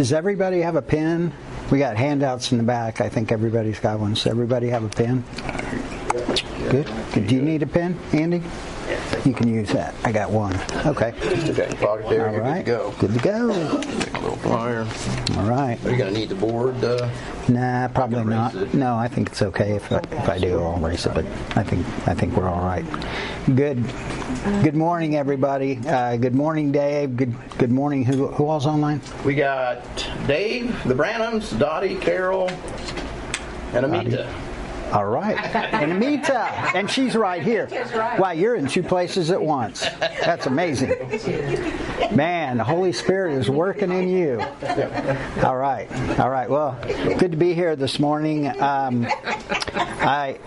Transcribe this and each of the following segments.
Does everybody have a pen? We got handouts in the back. I think everybody's got one. Does everybody have a pen? Good. Do you need a pen, Andy? You can use that. I got one. Okay. Okay, pocket there. All You're right. good to go. Good to go. Take a little plier. All right. Are you gonna need the board? Uh, Nah, probably not. it. No, I think it's okay if I, if I do. I'll erase it, but I think I think we're all right. Good. Good morning, everybody. Uh, good morning, Dave. Good Good morning. Who Who all's online? we got Dave, the Branhams, Dottie, Carol, and Amita. All right. And Amita, and she's right here. Wow, you're in two places at once. That's amazing. Man, the Holy Spirit is working in you. All right. All right. Well, good to be here this morning. Um, I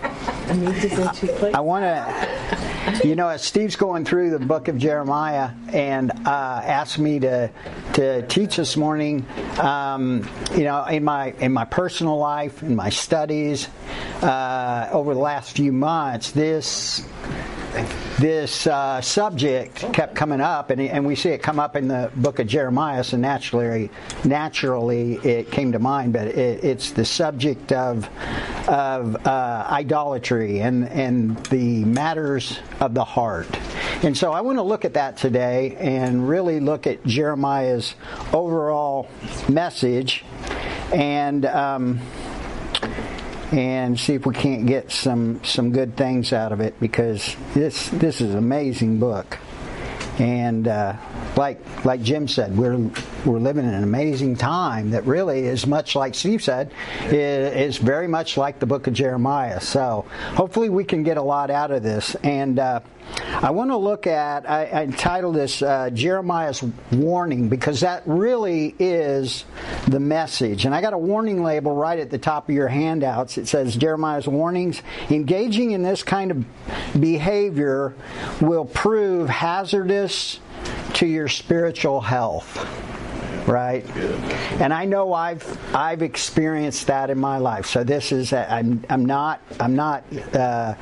I want to, you know, as Steve's going through the book of Jeremiah and uh, asked me to to teach this morning, um, you know, in my in my personal life, in my studies, uh, over the last few months, this this uh, subject kept coming up, and, and we see it come up in the book of Jeremiah. So naturally, naturally, it came to mind. But it, it's the subject of of uh, idolatry and and the matters of the heart. And so I want to look at that today and really look at Jeremiah's overall message and. Um, and see if we can't get some some good things out of it because this this is an amazing book and uh, like like Jim said we're we're living in an amazing time that really is much like Steve said is, very much like the book of Jeremiah so hopefully we can get a lot out of this and uh, I want to look at, I, I entitled this uh, Jeremiah's Warning because that really is the message. And I got a warning label right at the top of your handouts. It says Jeremiah's Warnings. Engaging in this kind of behavior will prove hazardous to your spiritual health right? And I know I've I've experienced that in my life. So this is I'm I'm not I'm not uh,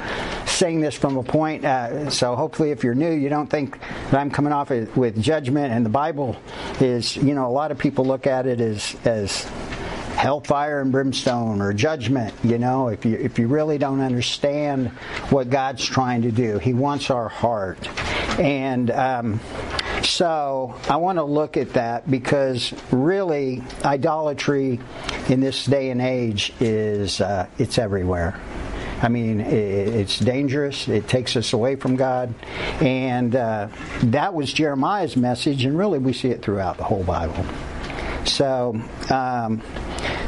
saying this from a point. Uh, so hopefully, if you're new, you don't think that I'm coming off with judgment. And the Bible is, you know, a lot of people look at it as as hellfire and brimstone or judgment you know if you if you really don't understand what god's trying to do he wants our heart and um, so I want to look at that because really idolatry in this day and age is uh, it's everywhere. I mean, it's dangerous. It takes us away from God, and uh, that was Jeremiah's message, and really we see it throughout the whole Bible. So. Um,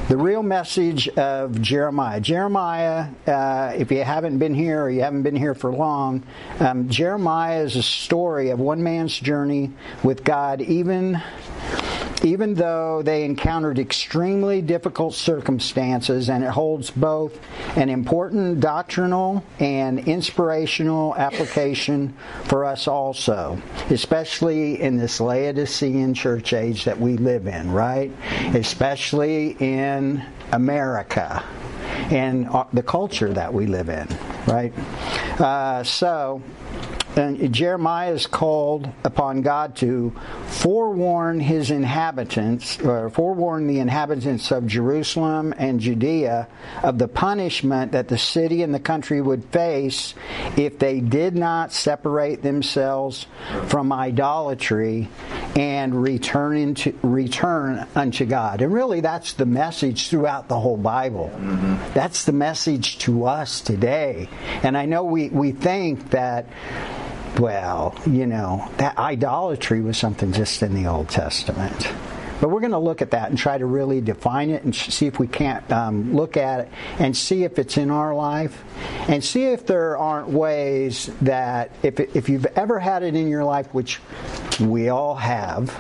the real message of Jeremiah. Jeremiah, uh, if you haven't been here or you haven't been here for long, um, Jeremiah is a story of one man's journey with God, even even though they encountered extremely difficult circumstances, and it holds both an important doctrinal and inspirational application for us also, especially in this Laodicean church age that we live in, right? Especially in America and the culture that we live in, right? Uh, so, and Jeremiah is called upon God to forewarn his inhabitants, or forewarn the inhabitants of Jerusalem and Judea of the punishment that the city and the country would face if they did not separate themselves from idolatry and return into return unto God. And really that's the message throughout the whole Bible. That's the message to us today. And I know we, we think that well, you know, that idolatry was something just in the Old Testament. But we're going to look at that and try to really define it and see if we can't um, look at it and see if it's in our life and see if there aren't ways that if, if you've ever had it in your life, which we all have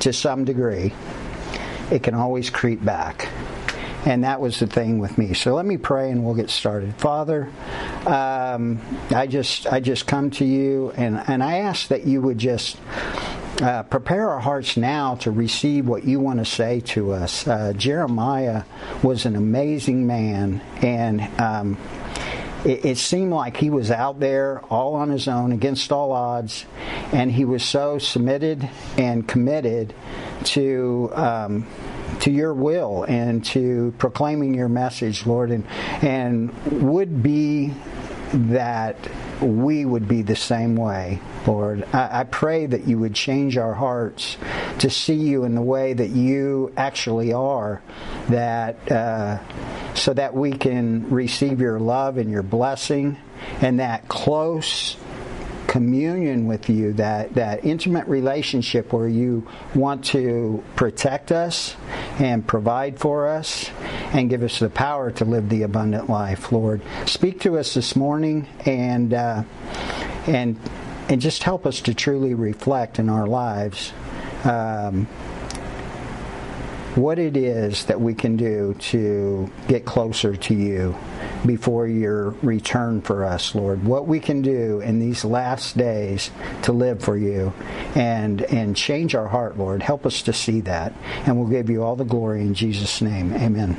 to some degree, it can always creep back. And that was the thing with me. So let me pray and we'll get started. Father, um, I just I just come to you and, and I ask that you would just uh, prepare our hearts now to receive what you want to say to us. Uh, Jeremiah was an amazing man, and um, it, it seemed like he was out there all on his own against all odds, and he was so submitted and committed to um, to your will and to proclaiming your message, Lord, and and would be that we would be the same way, Lord. I, I, pray that you would change our hearts to see you in the way that you actually are, that uh, so that we can receive your love and your blessing and that close communion with you, that, that intimate relationship where you want to protect us and provide for us and give us the power to live the abundant life, Lord. Speak to us this morning and uh, and and just help us to truly reflect in our lives. Um, what it is that we can do to get closer to you before your return for us, Lord. What we can do in these last days to live for you and and change our heart, Lord. Help us to see that. And we'll give you all the glory in Jesus' name. Amen.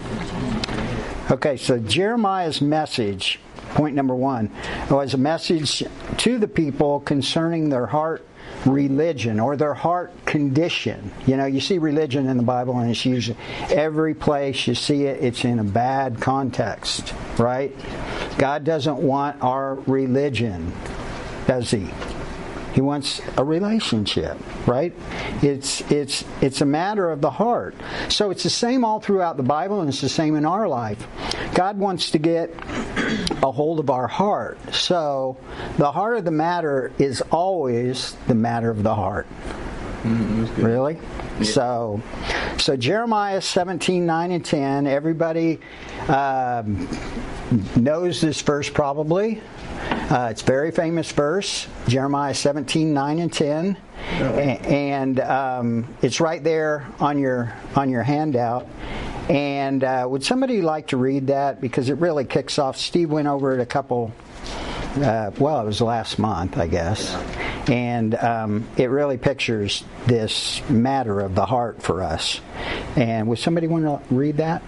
Okay, so Jeremiah's message, point number one, was a message to the people concerning their heart religion or their heart condition. You know, you see religion in the Bible and it's used every place you see it, it's in a bad context, right? God doesn't want our religion, does He? He wants a relationship, right? It's it's it's a matter of the heart. So it's the same all throughout the Bible and it's the same in our life. God wants to get a hold of our heart. So the heart of the matter is always the matter of the heart. Mm, really? Yeah. So, so Jeremiah 17, 9 and 10, everybody um, knows this verse probably. Uh, it's very famous verse, Jeremiah 17, 9 and 10. Oh. And um, it's right there on your on your handout. And uh, would somebody like to read that because it really kicks off? Steve went over it a couple. Uh, well, it was last month, I guess, and um, it really pictures this matter of the heart for us. And would somebody want to read that?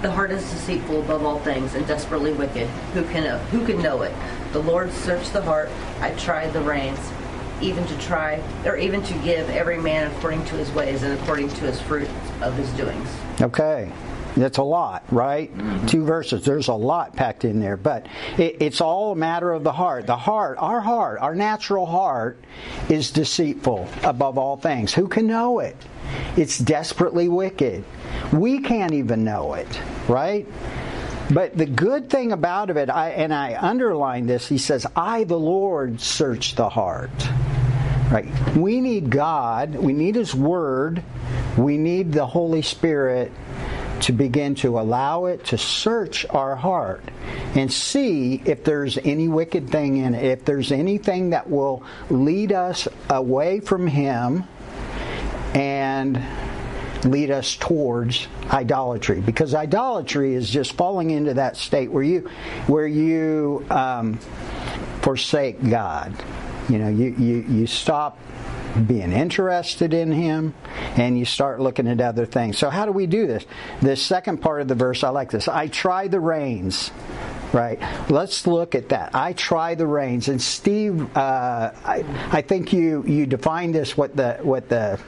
The heart is deceitful above all things and desperately wicked. Who can who can know it? The Lord searched the heart. I tried the reins, even to try, or even to give every man according to his ways and according to his fruit of his doings. Okay. That's a lot, right? Mm-hmm. Two verses. There's a lot packed in there, but it, it's all a matter of the heart. The heart, our heart, our natural heart, is deceitful above all things. Who can know it? It's desperately wicked. We can't even know it, right? But the good thing about it, I, and I underline this, he says, I, the Lord, search the heart. Right? We need God, we need His Word, we need the Holy Spirit to begin to allow it to search our heart and see if there's any wicked thing in it, if there's anything that will lead us away from Him and lead us towards idolatry because idolatry is just falling into that state where you where you um, forsake God. You know, you, you, you stop being interested in Him and you start looking at other things. So, how do we do this? The second part of the verse, I like this. I try the reins right? Let's look at that. I try the reins, and Steve, uh, I, I think you you defined this what the what the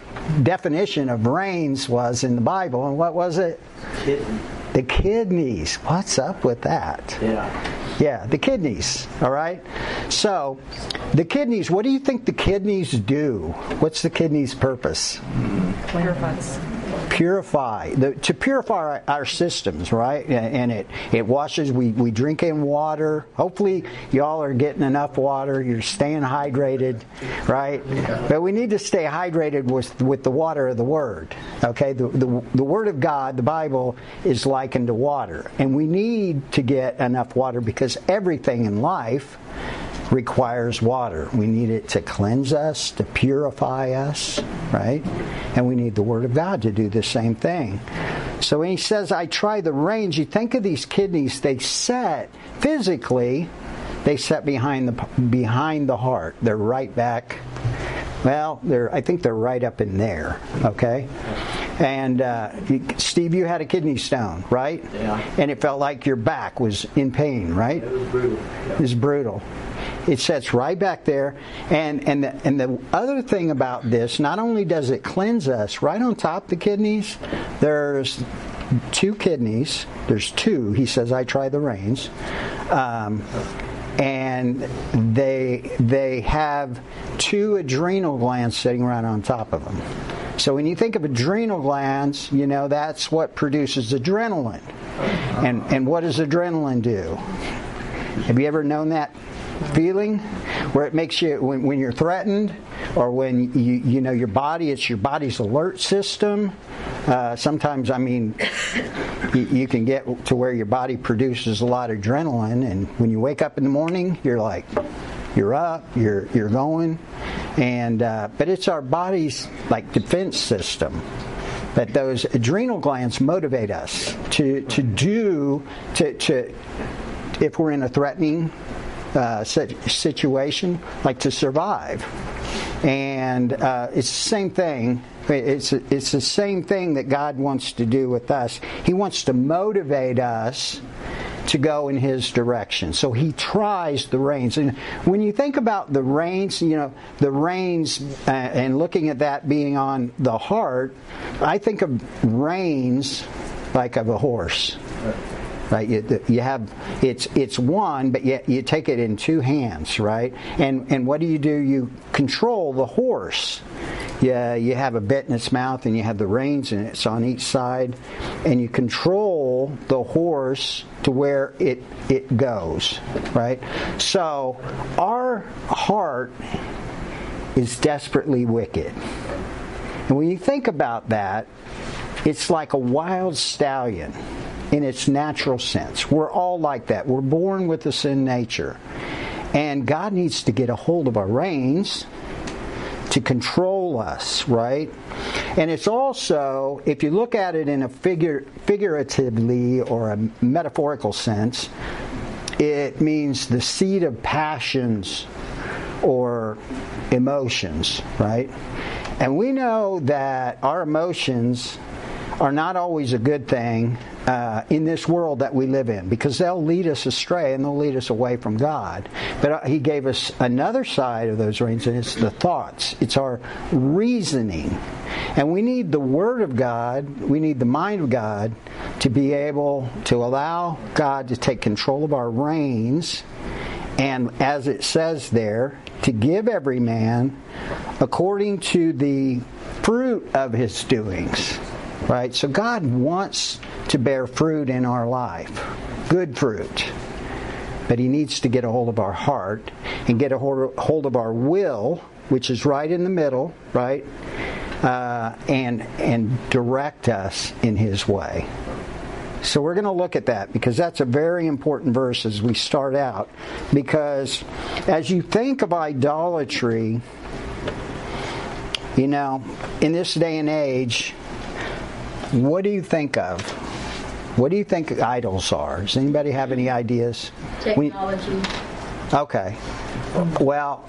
definition of reins was in the Bible, and what was it? Kidney. The kidneys. What's up with that? Yeah. Yeah, the kidneys. All right. So, the kidneys. What do you think the kidneys do? What's the kidneys' purpose? Clarifies purify the, to purify our, systems, right? And it it washes. We we drink in water. Hopefully, y'all are getting enough water. You're staying hydrated, right? But we need to stay hydrated with with the water of the Word. Okay, the the, the Word of God, the Bible, is likened to water, and we need to get enough water because everything in life requires water. We need it to cleanse us, to purify us, right? And we need the Word of God to do the same thing. So when he says, I try the reins, you think of these kidneys, they set physically, they set behind the, behind the heart. They're right back. Well, they're, I think they're right up in there, okay? And uh, Steve, you had a kidney stone, right? Yeah. And it felt like your back was in pain, right? It was brutal. It was brutal. It sets right back there. And, and, the, and the other thing about this, not only does it cleanse us, right on top the kidneys, there's two kidneys. There's two. He says, I try the reins. Um, and they they have two adrenal glands sitting right on top of them. So when you think of adrenal glands, you know that's what produces adrenaline. And and what does adrenaline do? Have you ever known that feeling where it makes you when, when you're threatened or when you you know your body it's your body's alert system. Uh, sometimes i mean you, you, can get to where your body produces a lot of adrenaline and when you wake up in the morning you're like you're up you're you're going. And uh, but it's our body's like defense system. That those adrenal glands motivate us to to do to to if we're in a threatening uh, situation, like to survive. And uh, it's the same thing. It's, it's the same thing that God wants to do with us. He wants to motivate us to go in his direction. So he tries the reins. And when you think about the reins, you know, the reins uh, and looking at that being on the heart, I think of reins like of a horse right? You, you, have it's it's one, but yet you take it in two hands, right? And and what do you do? You control the horse. Yeah, you have a bit in its mouth, and you have the reins, and it's on each side, and you control the horse to where it it goes, right? So our heart is desperately wicked, and when you think about that, it's like a wild stallion in its natural sense. We're all like that. We're born with a sin nature. And God needs to get a hold of our reins to control us, right? And it's also, if you look at it in a figure, figuratively or a metaphorical sense, it means the seat of passions or emotions, right? And we know that our emotions are not always a good thing uh, in this world that we live in because they'll lead us astray and they'll lead us away from God. But uh, He gave us another side of those reins, and it's the thoughts, it's our reasoning. And we need the Word of God, we need the mind of God to be able to allow God to take control of our reins. And as it says there, to give every man according to the fruit of his doings. Right? So God wants to bear fruit in our life, good fruit. But He needs to get a hold of our heart and get a hold of our will, which is right in the middle, right? Uh, and and direct us in His way. So we're going to look at that because that's a very important verse as we start out. Because as you think of idolatry, you know, in this day and age, what do you think of? What do you think idols are? Does anybody have any ideas? Technology. We, okay. Well,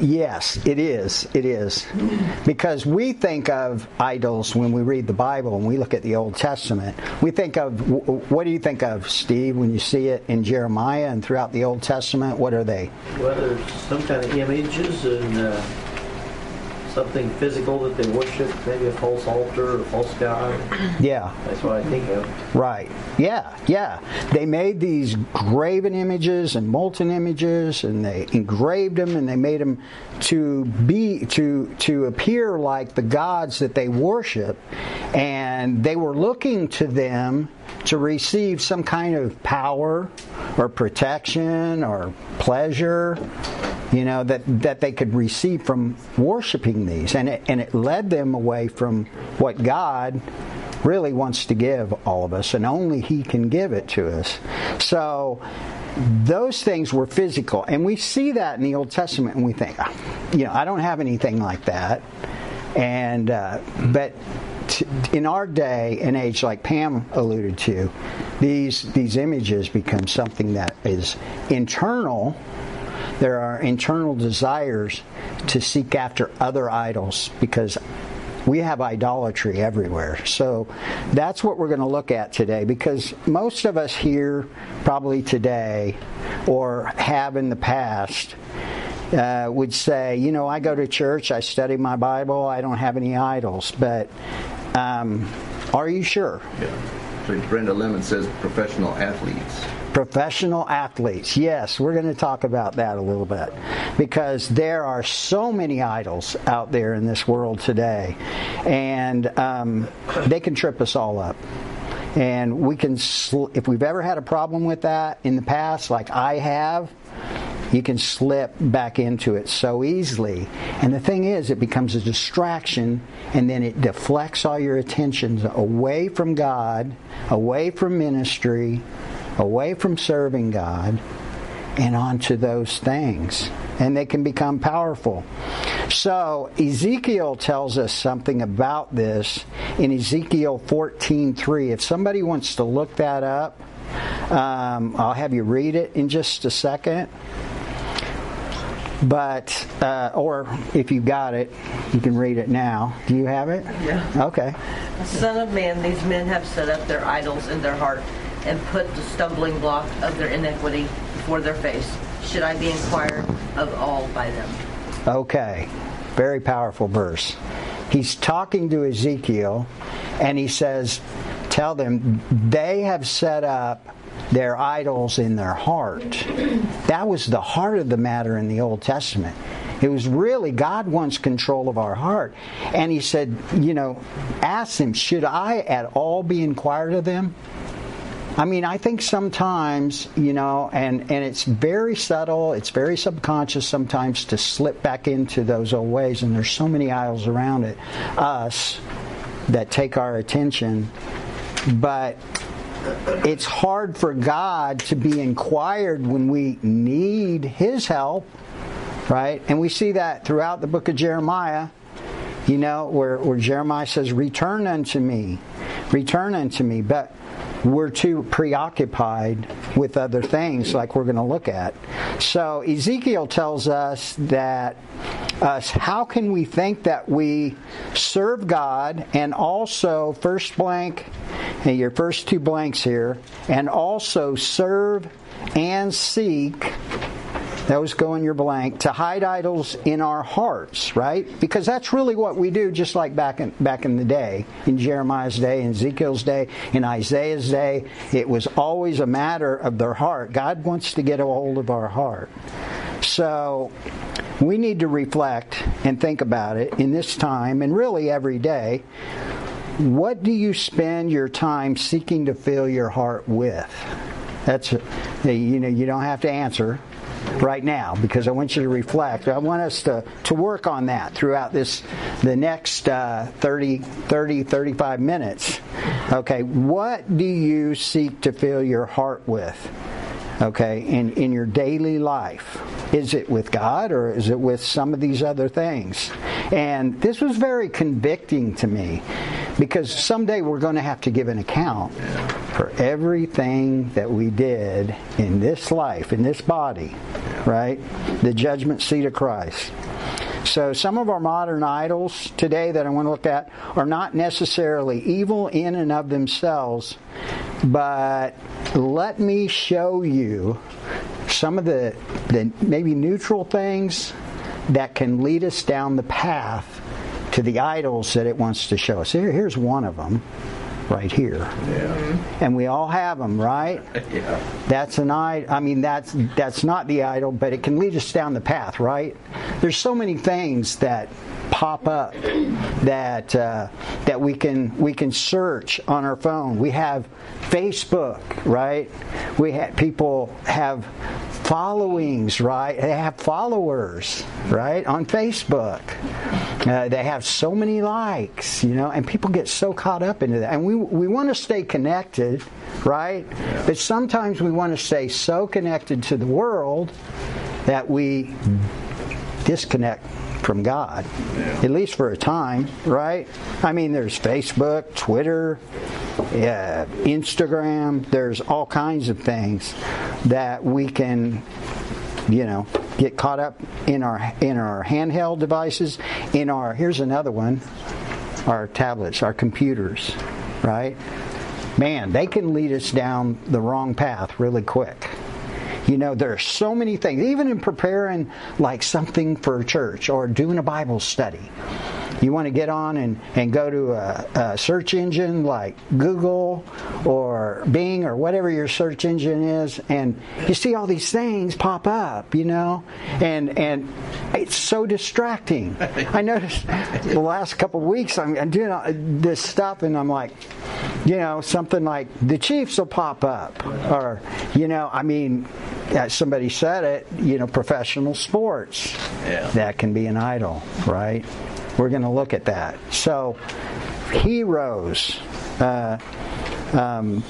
yes, it is. It is. Because we think of idols when we read the Bible and we look at the Old Testament. We think of, what do you think of, Steve, when you see it in Jeremiah and throughout the Old Testament? What are they? Well, there's some kind of images and. Uh something physical that they worship, maybe a false altar or a false god. Yeah. That's what I think of. Right. Yeah, yeah. They made these graven images and molten images and they engraved them and they made them to be to to appear like the gods that they worship and they were looking to them to receive some kind of power or protection or pleasure you know that that they could receive from worshiping these. And it, and it led them away from what God really wants to give all of us and only he can give it to us. So those things were physical. And we see that in the old testament and we think ah, you know i don't have anything like that. And uh, but in our day and age, like Pam alluded to, these these images become something that is internal. There are internal desires to seek after other idols because we have idolatry everywhere. So that's what we're going to look at today because most of us here, probably today, or have in the past, uh, would say, you know, I go to church, I study my Bible, I don't have any idols. But um, are you sure? Yeah. So Brenda Lemon says professional athletes. Professional athletes. Yes, we're going to talk about that a little bit because there are so many idols out there in this world today, and um, they can trip us all up. And we can, if we've ever had a problem with that in the past, like I have, you can slip back into it so easily. And the thing is, it becomes a distraction and then it deflects all your attentions away from God, away from ministry, away from serving God and onto those things. And they can become powerful. So Ezekiel tells us something about this in Ezekiel 14:3. If somebody wants to look that up, um, I'll have you read it in just a second. But, uh, or if you got it, you can read it now. Do you have it? Yeah. Okay. Son of man, these men have set up their idols in their heart and put the stumbling block of their iniquity before their face. Should I be inquired of all by them? Okay. Very powerful verse. He's talking to Ezekiel and he says, Tell them they have set up their idols in their heart. That was the heart of the matter in the Old Testament. It was really God wants control of our heart. And he said, you know, ask them, should I at all be inquired of them? I mean, I think sometimes, you know, and, and it's very subtle, it's very subconscious sometimes to slip back into those old ways, and there's so many aisles around it, us, that take our attention. But it's hard for God to be inquired when we need His help, right? And we see that throughout the book of Jeremiah, you know, where, where Jeremiah says, Return unto me, return unto me. But we're too preoccupied with other things like we're going to look at. So Ezekiel tells us that us how can we think that we serve God and also first blank and your first two blanks here and also serve and seek those go in your blank to hide idols in our hearts, right? Because that's really what we do, just like back in back in the day, in Jeremiah's day, in Ezekiel's day, in Isaiah's day. It was always a matter of their heart. God wants to get a hold of our heart. So we need to reflect and think about it in this time and really every day. What do you spend your time seeking to fill your heart with? That's you know you don't have to answer right now because I want you to reflect. I want us to, to work on that throughout this the next uh, 30, 30, 35 minutes. Okay, what do you seek to fill your heart with? Okay, in, in your daily life. Is it with God or is it with some of these other things? And this was very convicting to me because someday we're going to have to give an account for everything that we did in this life, in this body, right? The judgment seat of Christ. So, some of our modern idols today that I want to look at are not necessarily evil in and of themselves, but let me show you some of the, the maybe neutral things that can lead us down the path to the idols that it wants to show us. Here, here's one of them right here. Yeah. And we all have them, right? Yeah. That's an idol. I mean, that's that's not the idol, but it can lead us down the path, right? There's so many things that pop up that uh, that we can we can search on our phone. We have Facebook, right? We have people have followings, right? They have followers, right, on Facebook. Uh, they have so many likes, you know, and people get so caught up into that. And we we want to stay connected, right? But sometimes we want to stay so connected to the world that we disconnect from God, at least for a time, right? I mean, there's Facebook, Twitter, uh, Instagram, there's all kinds of things that we can, you know, get caught up in our in our handheld devices, in our here's another one, our tablets, our computers, right? Man, they can lead us down the wrong path really quick. You know, there are so many things, even in preparing like something for church or doing a Bible study you want to get on and, and go to a, a, search engine like Google or Bing or whatever your search engine is, and you see all these things pop up, you know, and and it's so distracting. I noticed the last couple of weeks I'm, I'm doing this stuff, and I'm like, you know, something like the Chiefs will pop up, or you know, I mean, uh, somebody said it, you know, professional sports. Yeah. That can be an idol, right? We're going to look at that. So, heroes. Uh, um,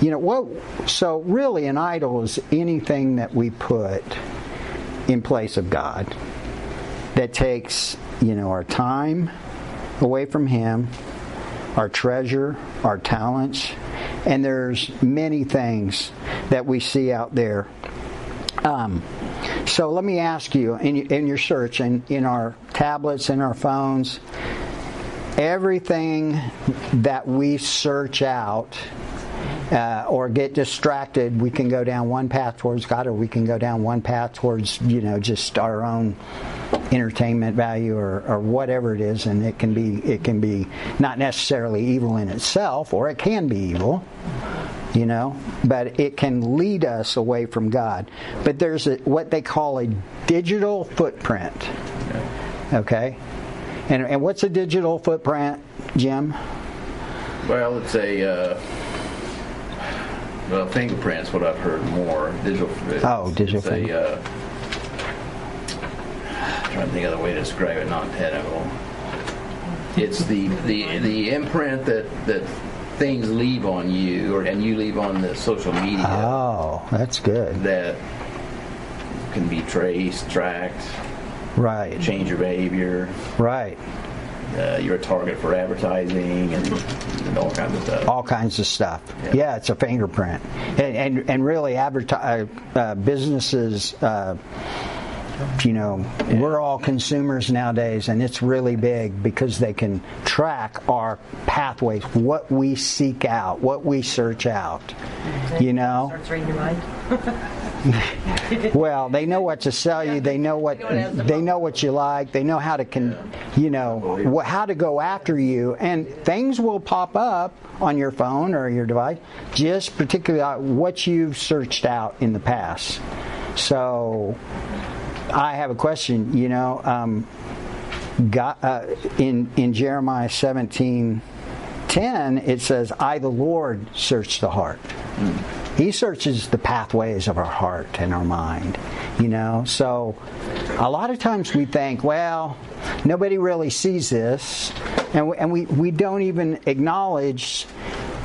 you know what? So really, an idol is anything that we put in place of God that takes you know our time away from Him, our treasure, our talents, and there's many things that we see out there. Um, so let me ask you in, in your search in, in our tablets, in our phones, everything that we search out uh, or get distracted, we can go down one path towards God, or we can go down one path towards you know just our own entertainment value or, or whatever it is, and it can be it can be not necessarily evil in itself, or it can be evil you know, but it can lead us away from God. But there's a, what they call a digital footprint. Okay? And, and what's a digital footprint, Jim? Well, it's a. Uh, well, fingerprints, what I've heard more. Digital. Oh, digital. A, uh, I'm trying to think of the way to describe it, non-technical. It's the, the the imprint that that things leave on you, or and you leave on the social media. Oh, that's good. That can be traced, tracked. Right. Change your behavior. Right. Uh, you're a target for advertising and, and, all kinds of stuff. All kinds of stuff. Yeah, yeah it's a fingerprint, and and, and really, advertise uh, businesses. You know, we're all consumers nowadays, and it's really big because they can track our pathways, what we seek out, what we search out. You know. Starts reading your mind. well, they know what to sell you. They know what they know what you like. They know how to con, you know, how to go after you, and things will pop up on your phone or your device, just particularly what you've searched out in the past. So, I have a question. You know, um, God, uh, in in Jeremiah seventeen ten, it says, "I, the Lord, search the heart." Mm. He searches the pathways of our heart and our mind. You know, so a lot of times we think, well, nobody really sees this, and we, and we, we don't even acknowledge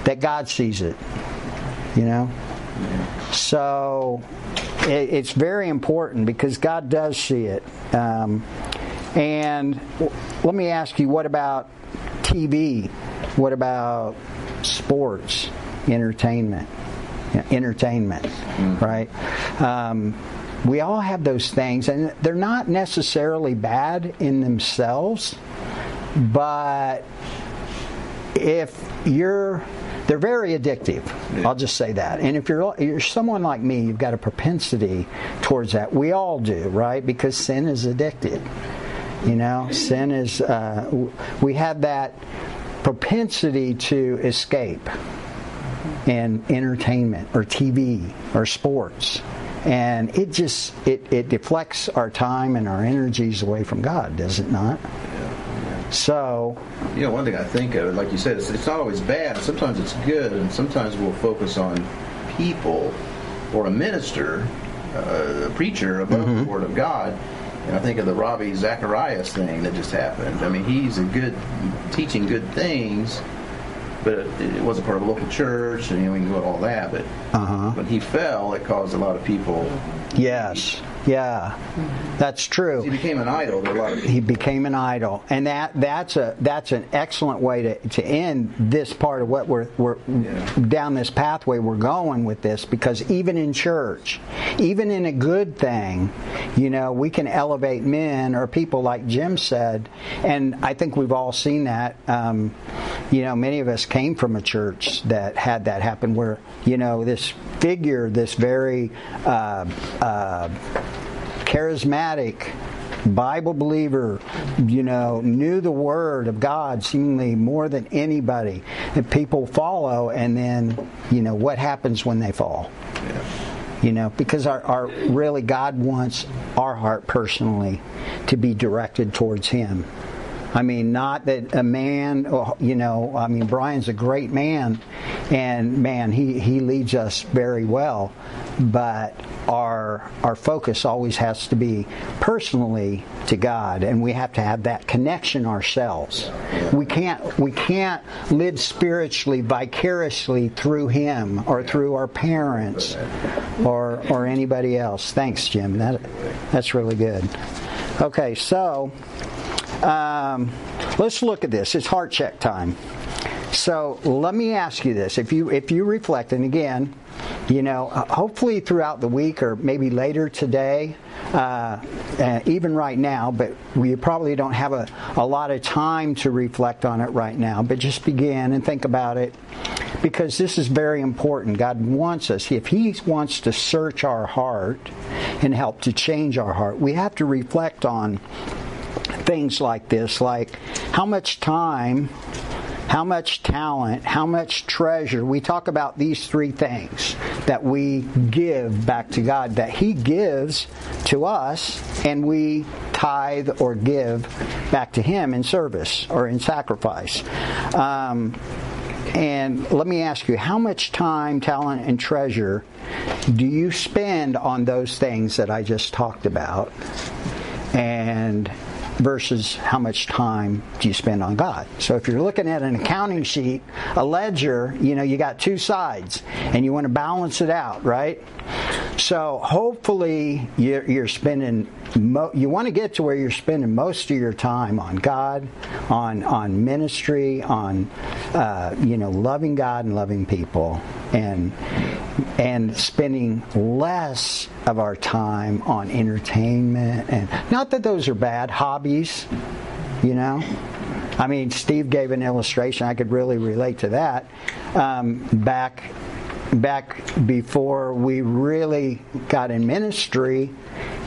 that God sees it. You know, so it, it's very important because God does see it. Um, and let me ask you, what about TV? What about sports, entertainment? entertainment, mm-hmm. right? Um, we all have those things, and they're not necessarily bad in themselves, but if you're they're very addictive. Yeah. I'll just say that. And if you're you're someone like me, you've got a propensity towards that. We all do, right? Because sin is addicted. You know, sin is. Uh, we have that propensity to escape and entertainment or TV or sports and it just it, it deflects our time and our energies away from god does it not so, you know, one thing I think of, like you said, it's, it's not always bad. Sometimes it's good, and sometimes we'll focus on people or a minister, uh, a preacher above mm-hmm. the Word of God. And I think of the Ravi Zacharias thing that just happened. I mean, he's a good teaching good things, but it, it wasn't part of a local church, and you know, we can go to all that. But uh-huh. when he fell, it caused a lot of people. Yes Yeah, that's true. He became an idol to a lot of people. he became an idol, and that that's a that's an excellent way to, to end this part of what we're we're Yeah. down this pathway we're going with this because even in church, even in a good thing, you know, we can elevate men or people like Jim said, and I think we've all seen that. Um, you know, many of us came from a church that had that happen, where you know this figure, this very uh, uh, charismatic Bible believer, you know, knew the Word of God seemingly more than anybody. And people follow, and then, you know, what happens when they fall? You know, because our, our really God wants our heart personally to be directed towards Him. I mean, not that a man, oh, you know, I mean, Brian's a great man, and man, he, he leads us very well, but our our focus always has to be personally to God, and we have to have that connection ourselves. We can't we can't live spiritually vicariously through Him or through our parents or or anybody else. Thanks, Jim. That that's really good. Okay, so um, let's look at this. It's heart check time. So let me ask you this: if you if you reflect, and again, you know, uh, hopefully throughout the week or maybe later today, uh, uh, even right now, but we probably don't have a, a lot of time to reflect on it right now. But just begin and think about it because this is very important. God wants us, if He wants to search our heart and help to change our heart, we have to reflect on things like this, like how much time, how much talent, how much treasure. We talk about these three things that we give back to God, that He gives to us, and we tithe or give back to Him in service or in sacrifice. Um, and let me ask you, how much time, talent, and treasure do you spend on those things that I just talked about? And versus how much time do you spend on God. So if you're looking at an accounting sheet, a ledger, you know, you got two sides and you want to balance it out, right? So hopefully you're, you're spending, mo- you want to get to where you're spending most of your time on God, on, on ministry, on, uh, you know, loving God and loving people and, and spending less of our time on entertainment and not that those are bad hobbies, you know. I mean, Steve gave an illustration. I could really relate to that. Um, back back before we really got in ministry,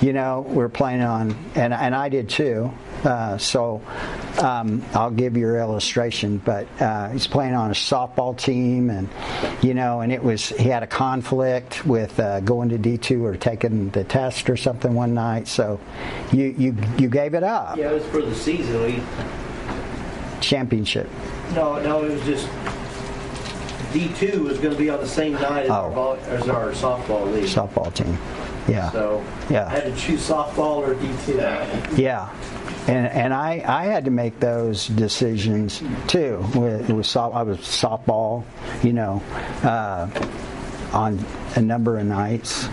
you know, we are playing on, and, and I did too. Uh, so um, I'll give you your illustration, but uh, he's playing on a softball team, and you know, and it was he had a conflict with uh, going to D two or taking the test or something one night. So you you you gave it up. Yeah, it was for the season. We Championship. no, no, it was just D two was going to be on the same night as, our, Oh. vol- as our softball league. softball team. Yeah. So Yeah. I had to choose softball or D two. Yeah. And, and I, I had to make those decisions too. With, soft, I was softball, you know, uh, on a number of nights,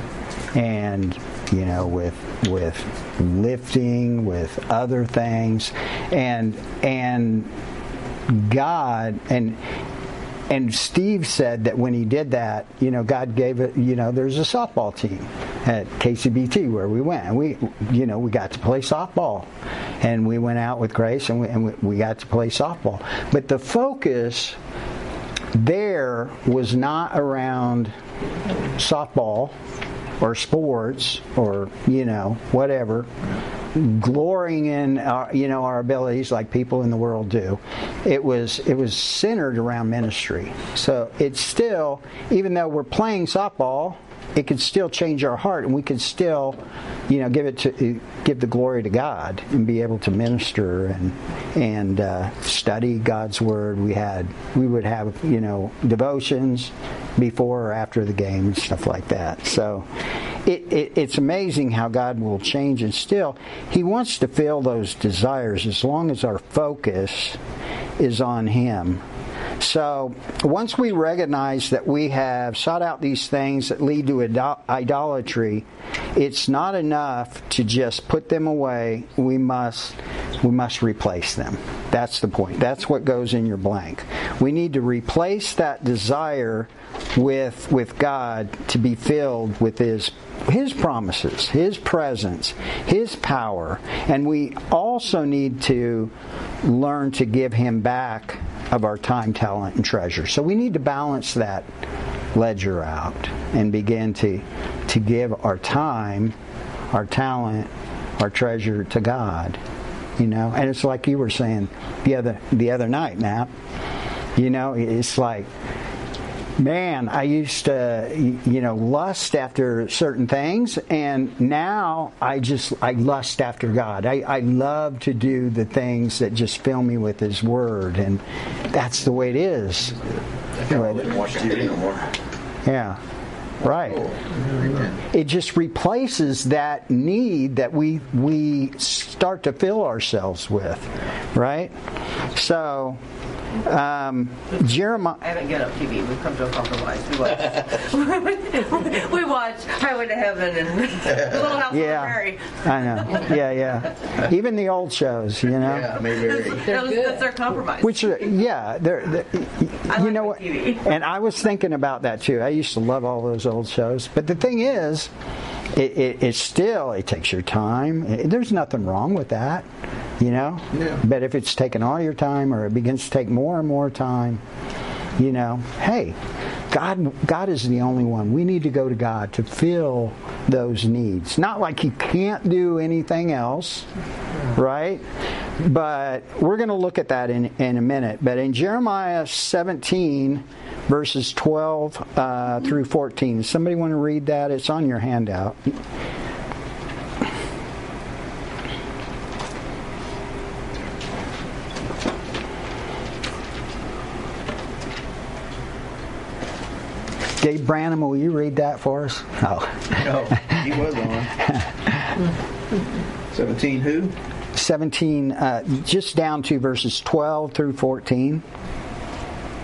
and you know, with with lifting, with other things, and and God and and Steve said that when he did that, you know, God gave it. You know, there's a softball team at KCBT where we went, and we, you know, we got to play softball, and we went out with Grace, and we, and we, we got to play softball. But the focus there was not around softball or sports or you know whatever glorying in our, you know our abilities like people in the world do. It was it was centered around ministry. So it's still even though we're playing softball it could still change our heart and we could still you know give it to give the glory to God and be able to minister and and uh, study God's word. We had we would have you know devotions before or after the game and stuff like that. So it, it, it's amazing how God will change and still he wants to fill those desires as long as our focus is on him so once we recognize that we have sought out these things that lead to idol- idolatry it's not enough to just put them away. We must we must replace them. That's the point. That's what goes in your blank. We need to replace that desire with with God to be filled with his his promises, his presence, his power, and we also need to learn to give him back of our time, talent, and treasure. So we need to balance that ledger out and begin to to give our time, our talent, our treasure to God. You know, and it's like you were saying the other the other night, Matt. You know, it's like man, I used to, you know, lust after certain things, and now I just I lust after God. I, I love to do the things that just fill me with His Word, and that's the way it is. watch TV. Yeah. Right. It just replaces that need that we we start to fill ourselves with, right? So, um, Jeremiah. I haven't given up TV. We've come to a compromise. We watch. we watch Highway to Heaven and Little House Yeah, on the Prairie. I know. Yeah, yeah. Even the old shows, you know. Yeah, maybe. That was, that's our compromise. Which, yeah, they're, they're- I you like know my what? TV. And I was thinking about that too. I used to love all those old shows, but the thing is, it, it, it still it takes your time. It- there's nothing wrong with that, you know. Yeah. But if it's taking all your time, or it begins to take more and more time, you know, hey, God, God is the only one. We need to go to God to fill those needs. Not like He can't do anything else, right? But we're going to look at that in, in a minute. But in Jeremiah 17, verses 12 uh, through 14, does somebody want to read that? It's on your handout. Dave Branham, will you read that for us? Oh. No, he was on. 17 who? 17, uh, just down to verses 12 through 14.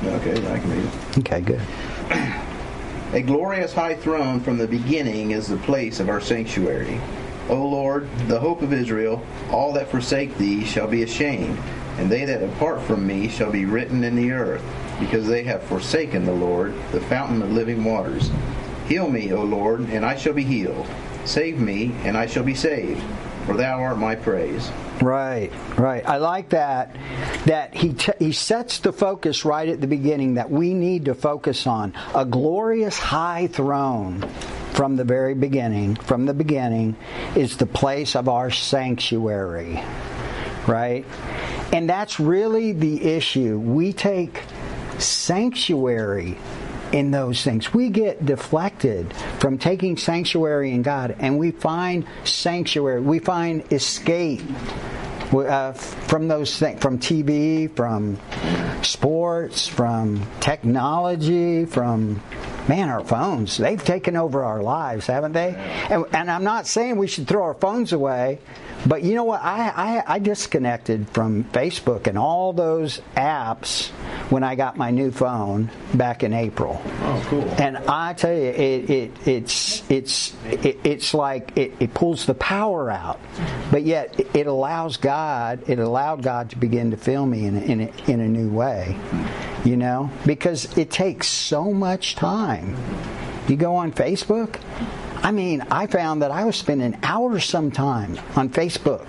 Okay, I can read it. Okay, good. A glorious high throne from the beginning is the place of our sanctuary. O Lord, the hope of Israel, all that forsake thee shall be ashamed, and they that depart from me shall be written in the earth, because they have forsaken the Lord, the fountain of living waters. Heal me, O Lord, and I shall be healed. Save me, and I shall be saved, for thou art my praise. Right, right. I like that. That he t- he sets the focus right at the beginning that we need to focus on a glorious high throne from the very beginning. From the beginning is the place of our sanctuary, right? And that's really the issue. We take sanctuary in those things. We get deflected from taking sanctuary in God and we find sanctuary, we find escape uh, from those things, from TV, from sports, from technology, from man, our phones. They've taken over our lives, haven't they? And, and I'm not saying we should throw our phones away, but you know what? I, I, I disconnected from Facebook and all those apps when I got my new phone back in April. Oh, cool. And I tell you, it, it it's it's it, it's like it, it pulls the power out, but yet it allows God. It allowed God to begin to fill me in in in a new way, you know, because it takes so much time. You go on Facebook. I mean, I found that I was spending hours sometime on Facebook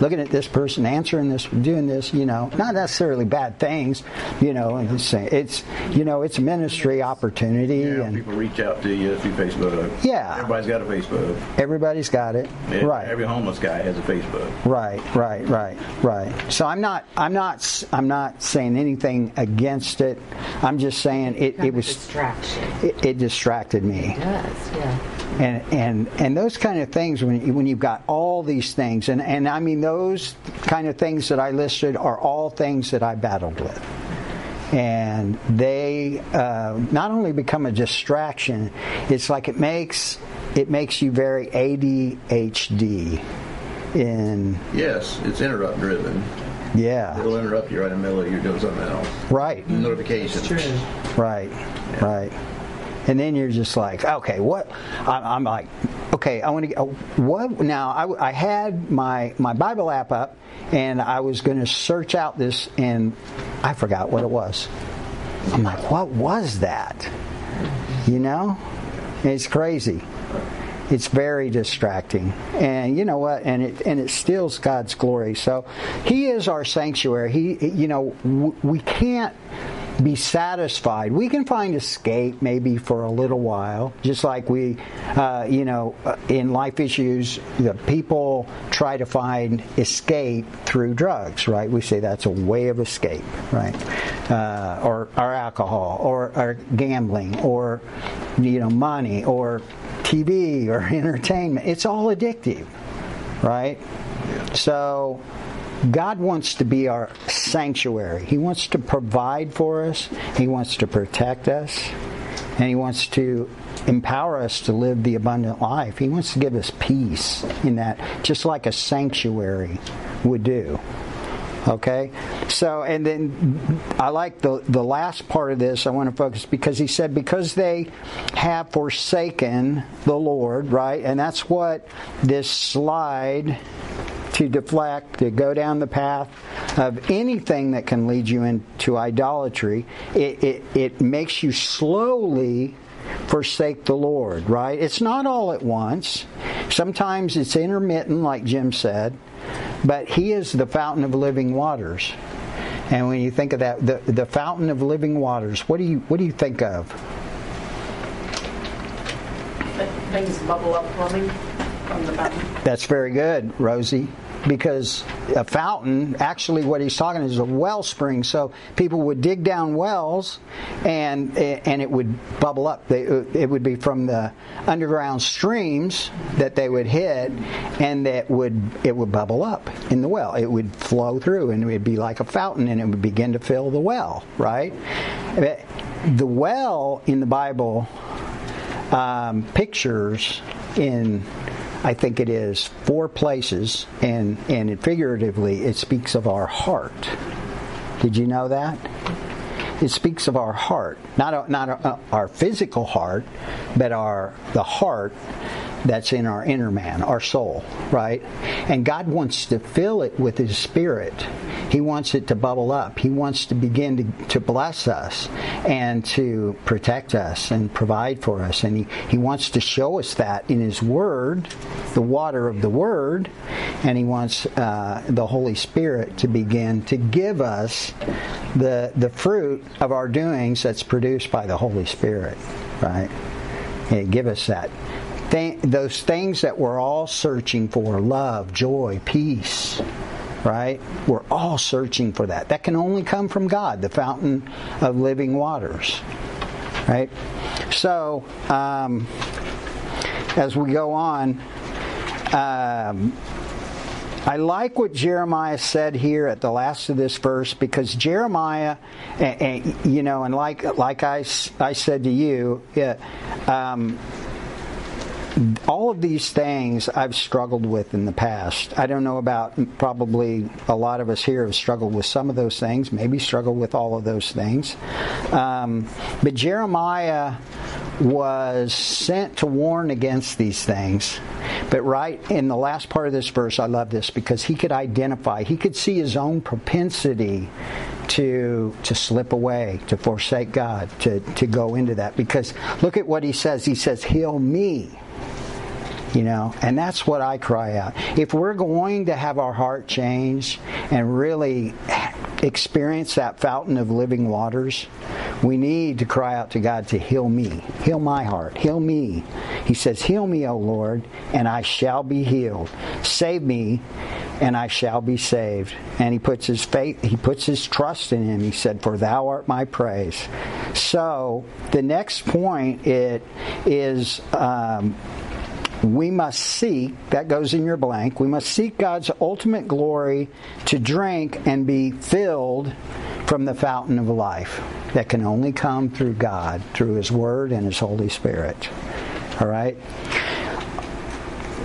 looking at this person, answering this, doing this, you know, not necessarily bad things, you know, and it's, it's you know, it's a ministry opportunity Yeah, and people reach out to you through Facebook. Yeah. Everybody's got a Facebook. everybody's got it. Yeah, Right. Every homeless guy has a Facebook. Right, right, right, right. So I'm not, I'm not, I'm not saying anything against it. I'm just saying it, it was, distraction. it, it distracted me. It does, yeah. And and and those kind of things when you, when you've got all these things and and I mean those kind of things that I listed are all things that I battled with and they uh, not only become a distraction it's like it makes it makes you very ADHD in Yes, it's interrupt driven. yeah It'll interrupt you right in the middle of you're doing something else. right Notifications. True. right right and then you're just like, okay, what? I'm, like, okay, I want to. Uh, what now? I, I had my my Bible app up, and I was going to search out this, and I forgot what it was. I'm like, what was that? You know, it's crazy. It's very distracting, and you know what? And it and it steals God's glory. So, He is our sanctuary. He, you know, we can't be satisfied. We can find escape maybe for a little while, just like we, uh, you know, uh, in life issues, the people try to find escape through drugs, right? We say that's a way of escape, right? Uh, or, or alcohol, or, or gambling, or, you know, money, or TV, or entertainment. It's all addictive, right? So God wants to be our sanctuary. He wants to provide for us, He wants to protect us, and He wants to empower us to live the abundant life. He wants to give us peace in that, just like a sanctuary would do. Okay? So, and then I like the, the last part of this, I want to focus because he said, because they have forsaken the Lord, right? And that's what this slide to deflect, to go down the path of anything that can lead you into idolatry. It, it, it makes you slowly forsake the Lord, right? It's not all at once. Sometimes it's intermittent, like Jim said, but He is the fountain of living waters. And when you think of that, the, the fountain of living waters, what do you what do you think of? Things bubble up plumbing from the fountain. That's very good, Rosie because a fountain, actually, what he's talking is a wellspring. So people would dig down wells, and and it would bubble up. it would be from the underground streams that they would hit, and that would it would bubble up in the well. It would flow through, and it would be like a fountain, and it would begin to fill the well. Right. The well in the Bible um, pictures in I think it is four places, and, and figuratively, it speaks of our heart. Did you know that? It speaks of our heart, not, not our, physical heart, but our the heart that's in our inner man, our soul, right? And God wants to fill it with His Spirit. He wants it to bubble up. He wants to begin to, to bless us and to protect us and provide for us. And he, he wants to show us that in His Word, the water of the Word, and He wants uh, the Holy Spirit to begin to give us the, the fruit of our doings that's produced by the Holy Spirit, right? And give us that th- those things that we're all searching for love, joy, peace, right? We're all searching for that. That can only come from God, the fountain of living waters, right? So, um, as we go on, um, I like what Jeremiah said here at the last of this verse because Jeremiah, and you know, and like like I, I said to you, yeah, um, all of these things I've struggled with in the past. I don't know about probably a lot of us here have struggled with some of those things, maybe struggled with all of those things. Um, but Jeremiah was sent to warn against these things. But right in the last part of this verse, I love this because he could identify, he could see his own propensity to to slip away, to forsake God, to, to go into that. Because look at what he says. He says, Heal me you know and that's what i cry out if we're going to have our heart change and really experience that fountain of living waters we need to cry out to god to heal me heal my heart heal me he says heal me o lord and i shall be healed save me and I shall be saved. And he puts his faith, he puts his trust in him. He said, For thou art my praise. So the next point it is um, we must seek, that goes in your blank, we must seek God's ultimate glory to drink and be filled from the fountain of life that can only come through God, through His Word and His Holy Spirit. All right?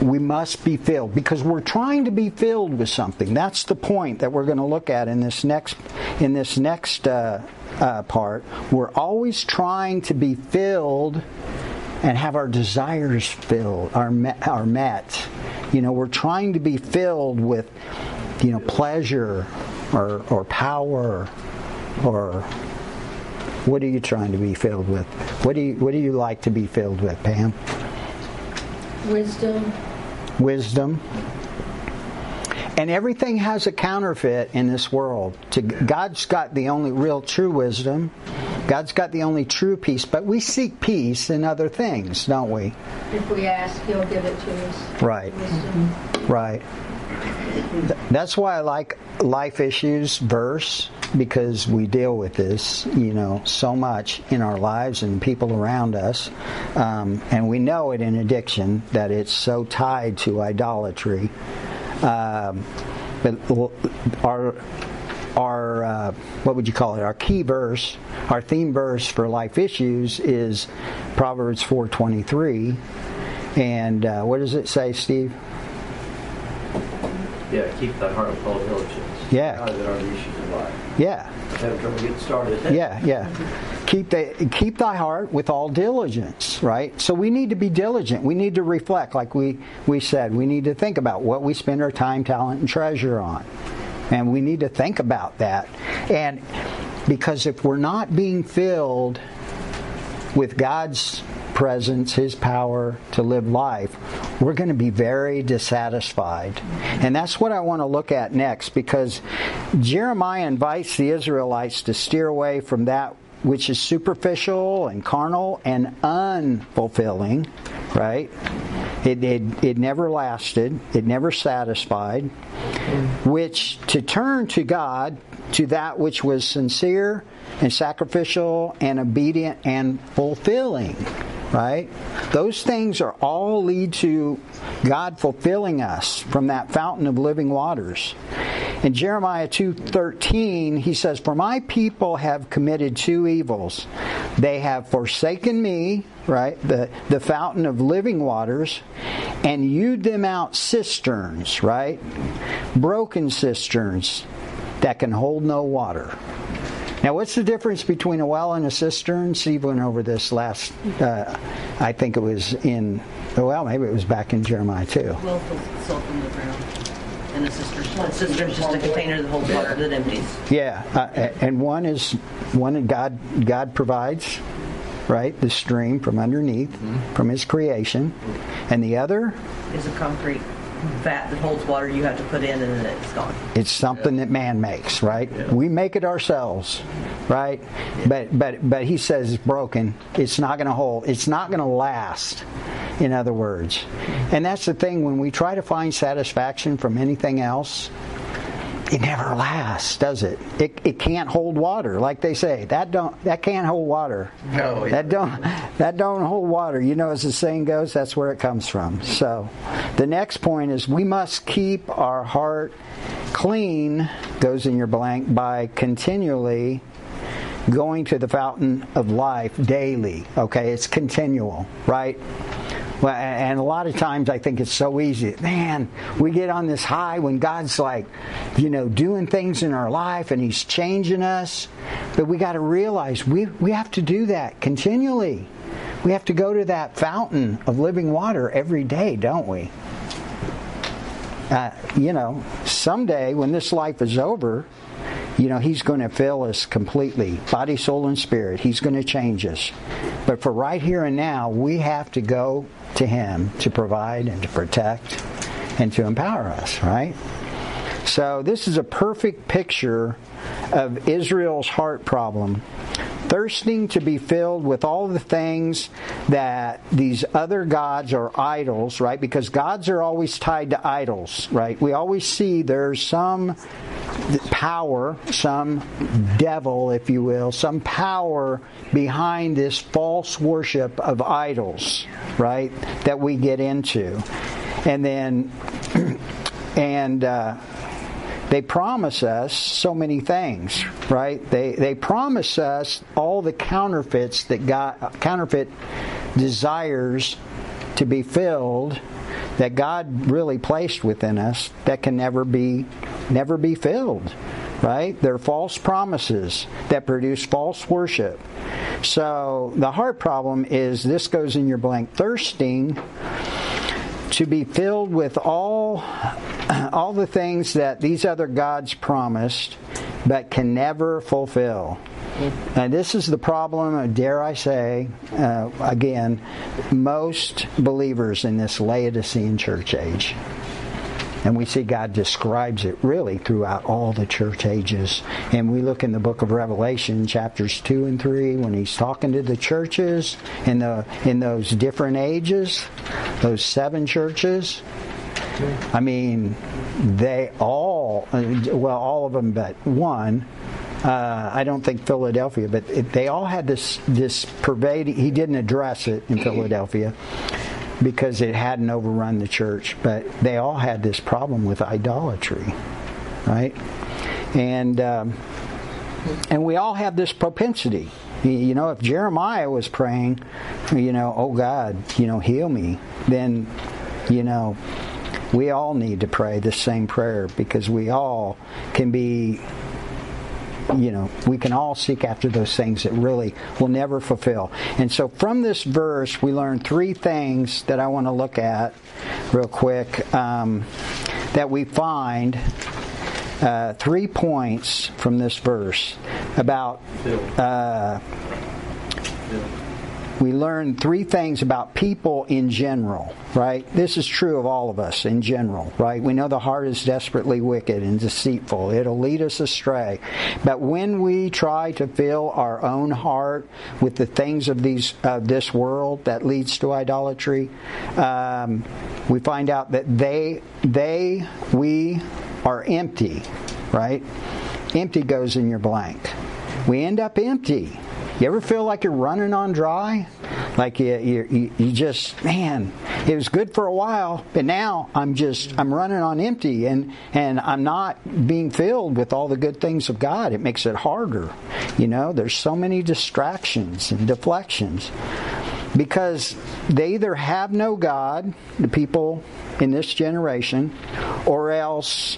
We must be filled because we're trying to be filled with something. That's the point that we're going to look at in this next in this next uh, uh, part, we're always trying to be filled and have our desires filled, our met, are met. You know, we're trying to be filled with, you know, pleasure or or power or what are you trying to be filled with? What do you what do you like to be filled with, Pam? Wisdom. Wisdom. And everything has a counterfeit in this world. To, God's got the only real true wisdom. God's got the only true peace, but we seek peace in other things, don't we? If we ask, He'll give it to us. Right. Wisdom. Right. That's why I like life issues verse because we deal with this, you know, so much in our lives and people around us, um, and we know it in addiction that it's so tied to idolatry. Um, but our our uh, what would you call it? Our key verse, our theme verse for life issues is Proverbs four twenty three, and uh, what does it say, Steve? Yeah, keep thy heart with all diligence. Yeah. Now that the issues of life. Yeah. Having trouble getting started. Yeah, yeah. Keep the keep thy heart with all diligence, right? So we need to be diligent. We need to reflect, like we we said. We need to think about what we spend our time, talent, and treasure on, and we need to think about that. And because if we're not being filled with God's presence, His power to live life, we're going to be very dissatisfied. And that's what I want to look at next because Jeremiah invites the Israelites to steer away from that which is superficial and carnal and unfulfilling, right? It, it, it never lasted, it never satisfied, which to turn to God, to that which was sincere and sacrificial and obedient and fulfilling right? Those things are all lead to God fulfilling us from that fountain of living waters. In Jeremiah 2:13, he says, "For my people have committed two evils. They have forsaken me, right? The the fountain of living waters, and hewed them out cisterns, right? Broken cisterns that can hold no water." Now, what's the difference between a well and a cistern? Steve went over this last, uh, I think it was in, well, maybe it was back in Jeremiah too. Well, salt from the ground. And the cistern. The cistern's just a container that holds water that empties. Yeah, uh, and one is one that God God provides, right? The stream from underneath, from His creation, and the other Is a concrete vat that holds water you have to put in and then it's gone. It's something that man makes, right? We make it ourselves, right? But but but he says it's broken. It's not going to hold. It's not going to last. In other words, and that's the thing when we try to find satisfaction from anything else. It never lasts, does it? It, it can't hold water, like they say. That don't that can't hold water. No, that don't that don't hold water. You know, as the saying goes, that's where it comes from. So, the next point is we must keep our heart clean. Goes in your blank by continually going to the fountain of life daily. Okay, it's continual, right? Well, and a lot of times I think it's so easy. Man, we get on this high when God's like, you know, doing things in our life and He's changing us. But we got to realize we, we have to do that continually. We have to go to that fountain of living water every day, don't we? Uh, you know, someday when this life is over, you know, He's going to fill us completely, body, soul, and spirit. He's going to change us. But for right here and now, we have to go to Him to provide and to protect and to empower us, right? So, this is a perfect picture of Israel's heart problem. Thirsting to be filled with all the things that these other gods or idols, right? Because gods are always tied to idols, right? We always see there's some power, some devil, if you will, some power behind this false worship of idols, right? That we get into. And then, and, uh, they promise us so many things, right? They they promise us all the counterfeits that God counterfeit desires to be filled that God really placed within us that can never be never be filled. right? They're false promises that produce false worship. So the heart problem is this goes in your blank thirsting to be filled with all all the things that these other gods promised but can never fulfill. And this is the problem, dare I say, uh, again, most believers in this Laodicean church age. And we see God describes it really throughout all the church ages. And we look in the book of Revelation, chapters 2 and 3, when he's talking to the churches in, the, in those different ages, those seven churches. I mean, they all, well, all of them but one, uh, I don't think Philadelphia, but it, they all had this this pervading. He didn't address it in Philadelphia, because it hadn't overrun the church, but they all had this problem with idolatry, right? And um, and we all have this propensity. You know, if Jeremiah was praying, you know, oh God, you know, heal me, then, you know, we all need to pray the same prayer because we all can be you know, we can all seek after those things that really will never fulfill. And so from this verse, we learn three things that I want to look at real quick um, that we find. Uh, three points from this verse about uh, we learn three things about people in general, right? This is true of all of us in general, right? We know the heart is desperately wicked and deceitful. It'll lead us astray. But when we try to fill our own heart with the things of these of this world that leads to idolatry, um, we find out that they they we are empty, right? Empty goes in your blank. We end up empty you ever feel like you're running on dry? Like you, you, you just, man, it was good for a while, but now I'm just, I'm running on empty and, and I'm not being filled with all the good things of God. It makes it harder. You know, there's so many distractions and deflections because they either have no God, the people in this generation, or else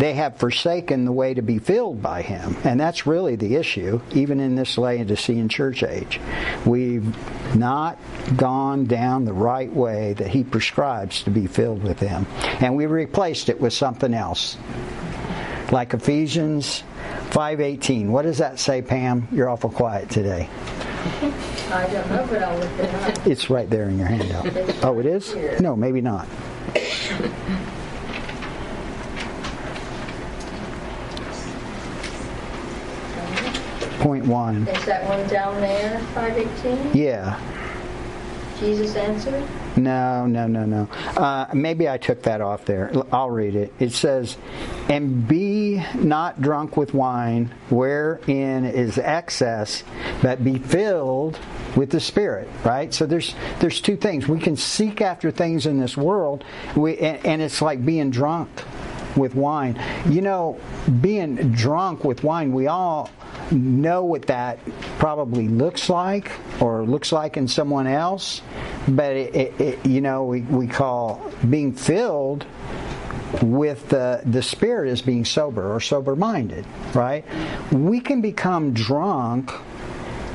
they have forsaken the way to be filled by Him. And that's really the issue, even in this Laodicean church age. We've not gone down the right way that He prescribes to be filled with Him. And we replaced it with something else. Like Ephesians 5.18. What does that say, Pam? You're awful quiet today. I don't know, but I'll look it up. It's right there in your handout. Oh, it is? No, maybe not. Point one. Is that one down there, 518? Yeah. Jesus answered? No, no, no, no. Uh, maybe I took that off there. I'll read it. It says, And be not drunk with wine, wherein is excess, but be filled with the Spirit, right? So there's there's two things. We can seek after things in this world, we, and, and it's like being drunk with wine. You know, being drunk with wine, we all know what that probably looks like or looks like in someone else, but it, it, it, you know we, we call being filled with the the spirit as being sober or sober minded, right? We can become drunk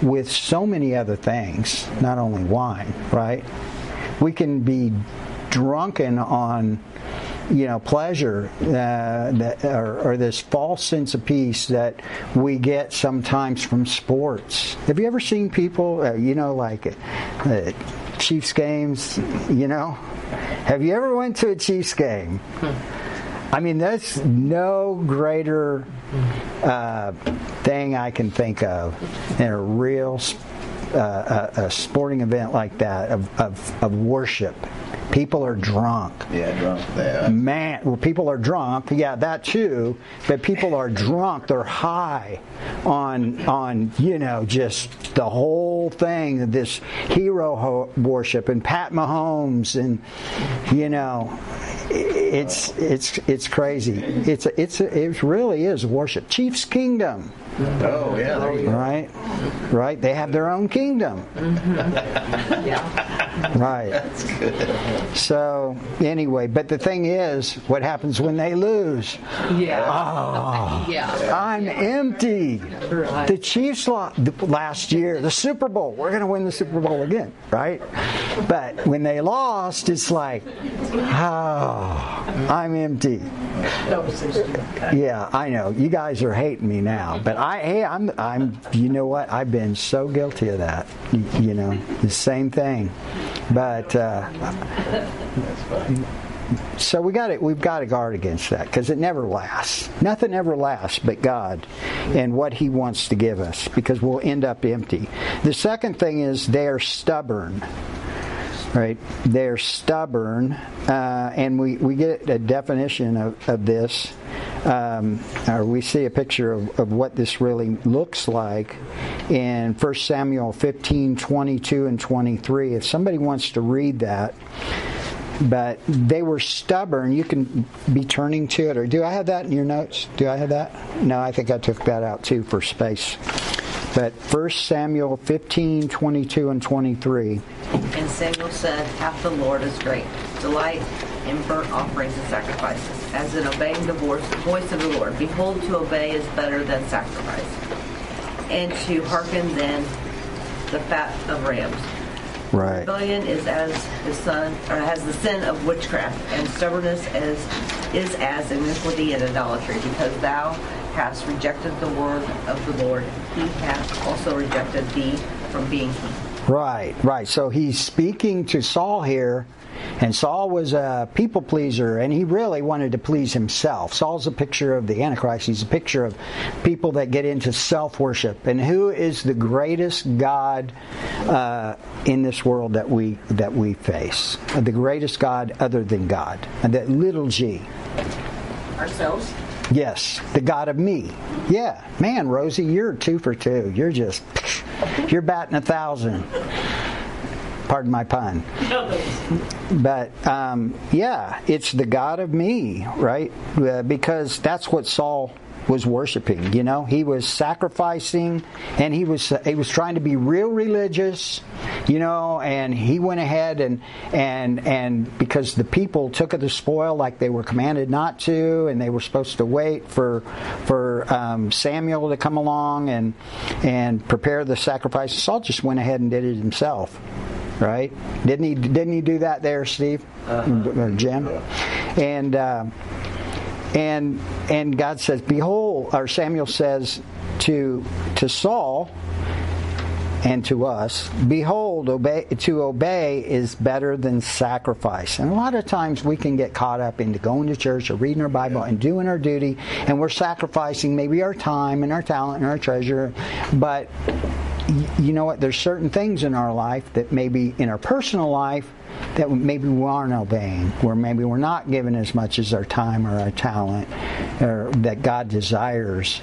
with so many other things, not only wine, right? We can be drunken on you know pleasure uh, that, or, or, this false sense of peace that we get sometimes from sports. Have you ever seen people, uh, you know, like uh, Chiefs games? You know, have you ever went to a Chiefs game? I mean, that's no greater uh, thing I can think of than a real uh, a, a, sporting event like that of, of, of worship People are drunk. Yeah, drunk. Yeah. Man, well, people are drunk. Yeah, that too. But people are drunk. They're high on on you know just the whole thing. This hero ho- worship and Pat Mahomes and you know it's it's it's crazy. It's a, it's a, it really is worship. Chiefs Kingdom. Oh yeah, right, right. They have their own kingdom. Mm-hmm. yeah. Right. So anyway, but the thing is, what happens when they lose? Yeah. Oh, Yeah. I'm empty. The Chiefs lost last year, the Super Bowl. We're going to win the Super Bowl again, right? But when they lost, it's like, oh, I'm empty. Yeah, I know. You guys are hating me now, but I, hey, I'm, I'm. You know what? I've been so guilty of that. You, you know, the same thing. But uh, so we got it. We've got to guard against that because it never lasts. Nothing ever lasts but God and what He wants to give us, because we'll end up empty. The second thing is they are stubborn right? They're stubborn, uh, and we, we get a definition of, of this, um, or we see a picture of, of what this really looks like in 1 Samuel 15 22 and 23. If somebody wants to read that, but they were stubborn. You can be turning to it, or do I have that in your notes? Do I have that? No, I think I took that out too for space. But 1 Samuel 15, 22, and 23. And Samuel said, Half the Lord is great, delight in burnt offerings and sacrifices, as in obeying the voice of the Lord. Behold, to obey is better than sacrifice, and to hearken than the fat of rams. Right. Rebellion is as the son, or has the sin of witchcraft, and stubbornness as is as iniquity and idolatry, because thou hast rejected the word of the Lord, he hath also rejected thee from being king. Right, right. So he's speaking to Saul here, and Saul was a people pleaser, and he really wanted to please himself. Saul's a picture of the Antichrist. He's a picture of people that get into self worship. And who is the greatest God uh, in this world that we that we face? The greatest God other than God, and that little G. Ourselves. Yes, the God of me. Yeah, man, Rosie, you're two for two. You're just, you're batting a thousand. Pardon my pun. But um, yeah, it's the God of me, right? Uh, because that's what Saul was worshiping. You know, he was sacrificing, and he was he was trying to be real religious. You know, and he went ahead and and and because the people took of the spoil like they were commanded not to, and they were supposed to wait for for um, Samuel to come along and and prepare the sacrifice. Saul just went ahead and did it himself right? Didn't he? Didn't he do that there, Steve, uh Jim? And uh, and and God says, "Behold," or Samuel says to to Saul and to us, "Behold, obey, to obey is better than sacrifice." And a lot of times we can get caught up into going to church or reading our Bible and doing our duty, and we're sacrificing maybe our time and our talent and our treasure, but you know what? There's certain things in our life that maybe in our personal life that maybe we aren't obeying, where maybe we're not giving as much as our time or our talent, or that God desires,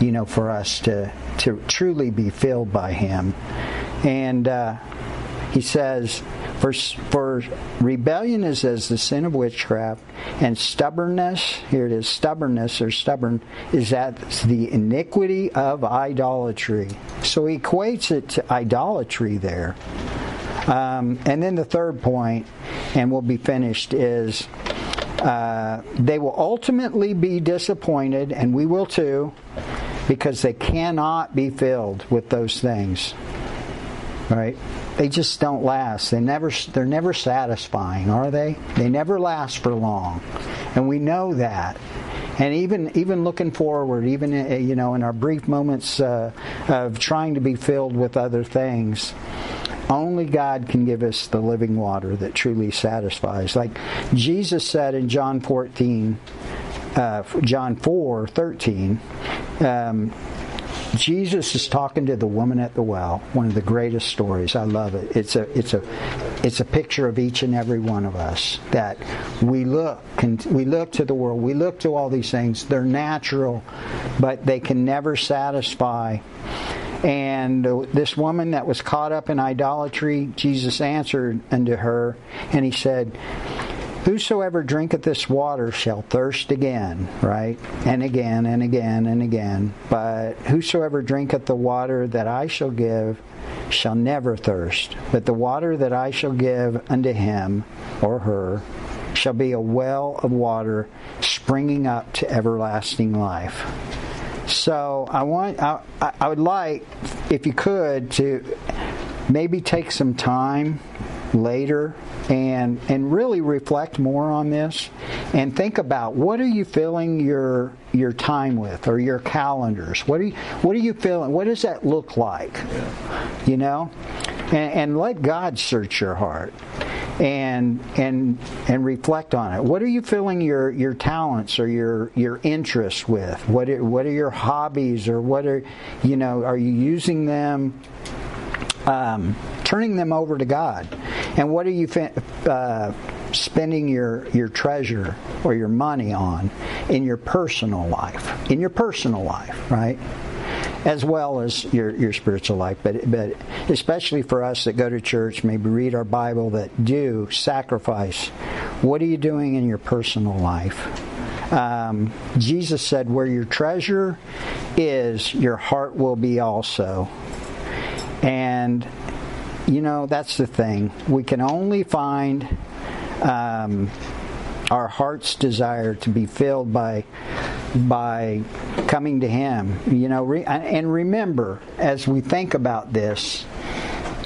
you know, for us to to truly be filled by Him. And uh, He says, for, for rebellion is as the sin of witchcraft, and stubbornness, here it is, stubbornness or stubborn, is that the iniquity of idolatry. So he equates it to idolatry there. Um, and then the third point, and we'll be finished, is uh, they will ultimately be disappointed, and we will too, because they cannot be filled with those things. Right? They just don't last. They never they're never satisfying, are they? They never last for long. And we know that. And even even looking forward, even uh, you know in our brief moments uh, of trying to be filled with other things, only God can give us the living water that truly satisfies. Like Jesus said in John 14, uh, John 4, 13, um, Jesus is talking to the woman at the well. One of the greatest stories. I love it. It's a it's a it's a picture of each and every one of us that we look and we look to the world. We look to all these things. They're natural, but they can never satisfy. And this woman that was caught up in idolatry, Jesus answered unto her, and he said, Whosoever drinketh this water shall thirst again, right? And again and again and again. But whosoever drinketh the water that I shall give shall never thirst, but the water that I shall give unto him or her shall be a well of water springing up to everlasting life. So I want, I, I would like, if you could, to maybe take some time later and and really reflect more on this and think about what are you filling your your time with or your calendars? What are you what are you feeling what does that look like? You know? And, and let god search your heart and and and reflect on it. What are you filling your your talents or your your interests with? What are, what are your hobbies or what are you know are you using them um, turning them over to God. And what are you uh, spending your, your treasure or your money on in your personal life? In your personal life, right? As well as your, your spiritual life, but but especially for us that go to church, maybe read our Bible, that do sacrifice. What are you doing in your personal life? Um, Jesus said, "Where your treasure is, your heart will be also." And, you know, that's the thing. We can only find um, our heart's desire to be filled by by coming to him you know re- and remember as we think about this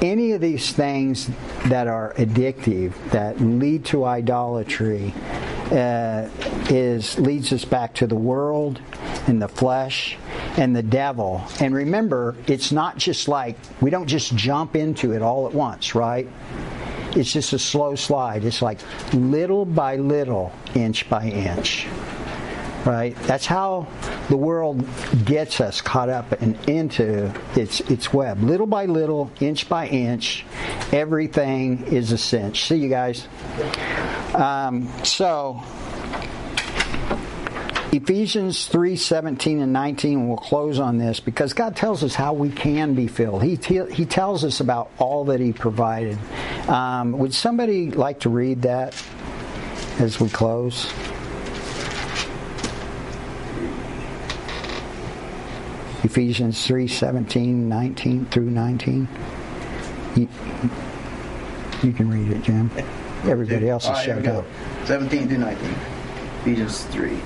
any of these things that are addictive that lead to idolatry uh, is leads us back to the world and the flesh and the devil. And remember, it's not just like we don't just jump into it all at once, right? It's just a slow slide. It's like little by little, inch by inch. Right? That's how the world gets us caught up and into its its web. Little by little, inch by inch, everything is a cinch. See you guys. Um, so Ephesians 3 17 and 19, we'll close on this because God tells us how we can be filled. He, he tells us about all that He provided. Um, would somebody like to read that as we close? Ephesians 3 17, 19 through 19. You, you can read it, Jim. Everybody else is shut up. 17 through 19. Ephesians 3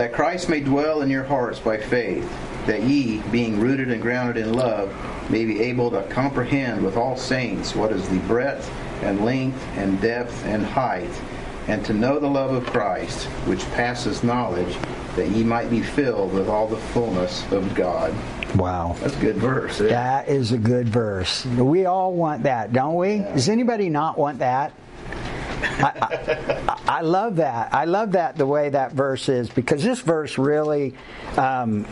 that Christ may dwell in your hearts by faith, that ye, being rooted and grounded in love, may be able to comprehend with all saints what is the breadth and length and depth and height, and to know the love of Christ, which passes knowledge, that ye might be filled with all the fullness of God. Wow. That's a good verse. Eh? That is a good verse. We all want that, don't we? Yeah. Does anybody not want that? I, I, I, love that. I love that the way that verse is because this verse really, um,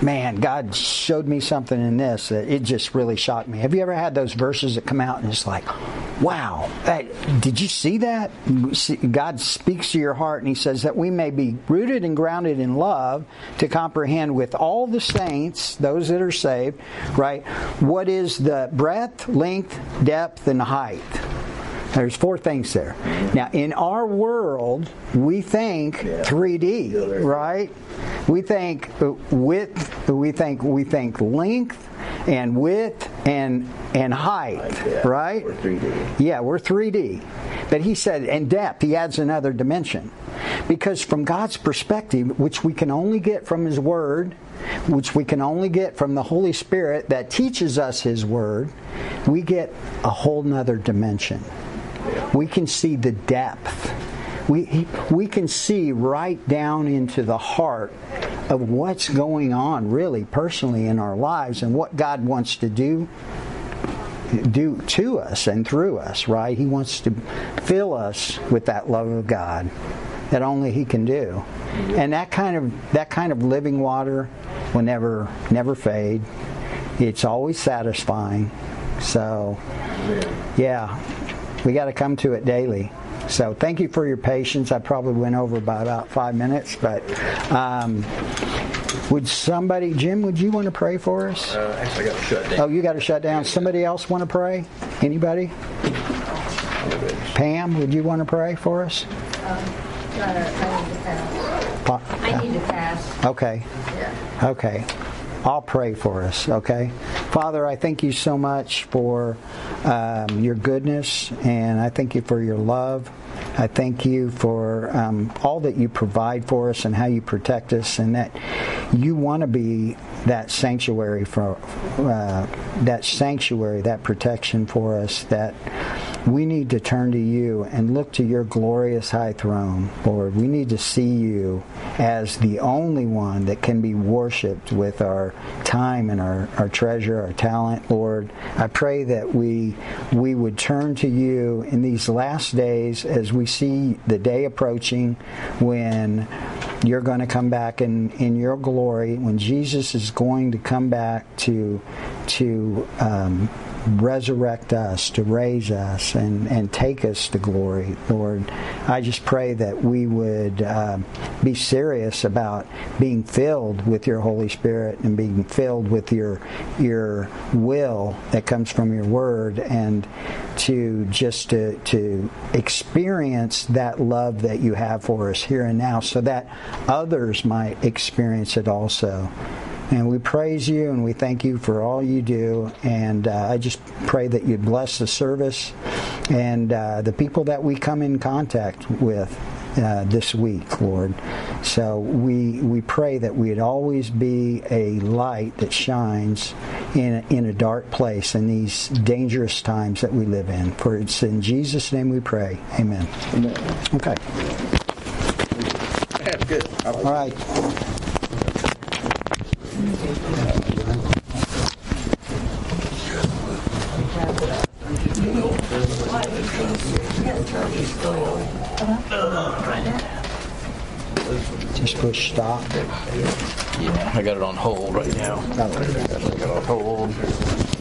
man, God showed me something in this that it just really shocked me. Have you ever had those verses that come out and it's like, wow, did you see that? God speaks to your heart and He says that we may be rooted and grounded in love to comprehend with all the saints, those that are saved, right? What is the breadth, length, depth, and height? There's four things there. Now, in our world, we think 3D, right? We think width, we think we think length and width and and height, right? We're 3D. Yeah, we're 3D. But he said, and depth, he adds another dimension. Because from God's perspective, which we can only get from his word, which we can only get from the Holy Spirit that teaches us his word, we get a whole nother dimension we can see the depth. We, we can see right down into the heart of what's going on, really, personally in our lives and what God wants to do do to us and through us, right? He wants to fill us with that love of God that only he can do. And that kind of that kind of living water will never never fade. It's always satisfying. So yeah, we got to come to it daily. So thank you for your patience. I probably went over by about five minutes, but um, would somebody, Jim, would you want to pray for us? Uh, actually, I got to shut down. Oh, you got to shut down. Somebody else want to pray? Anybody? Pam, would you want to pray for us? Um, I need to pass. Pa- I need to pass. Okay. Yeah. Okay. I'll pray for us, okay? Father, I thank you so much for um, your goodness, and I thank you for your love. I thank you for um, all that you provide for us and how you protect us, and that you want to be that sanctuary for uh, that sanctuary, that protection for us. That we need to turn to you and look to your glorious high throne, Lord. We need to see you as the only one that can be worshipped with our time and our, our treasure, our talent, Lord. I pray that we we would turn to you in these last days as we see the day approaching when you're going to come back in, in your glory, when Jesus is going to come back to to um, resurrect us, to raise us, and, and take us to glory, Lord. I just pray that we would uh, be serious about being filled with your Holy Spirit and being filled with your your will that comes from your Word, and to just to, to experience that love that you have for us here and now, so that others might experience it also. And we praise you and we thank you for all you do. And uh, I just pray that you'd bless the service and uh, the people that we come in contact with. Uh, this week, Lord. So we we pray that we'd always be a light that shines in a, in a dark place in these dangerous times that we live in. For it's in Jesus' name we pray. Amen. Amen. Okay. That's good. All right. Just push stop. Yeah, I got it on hold right now. I got it on hold.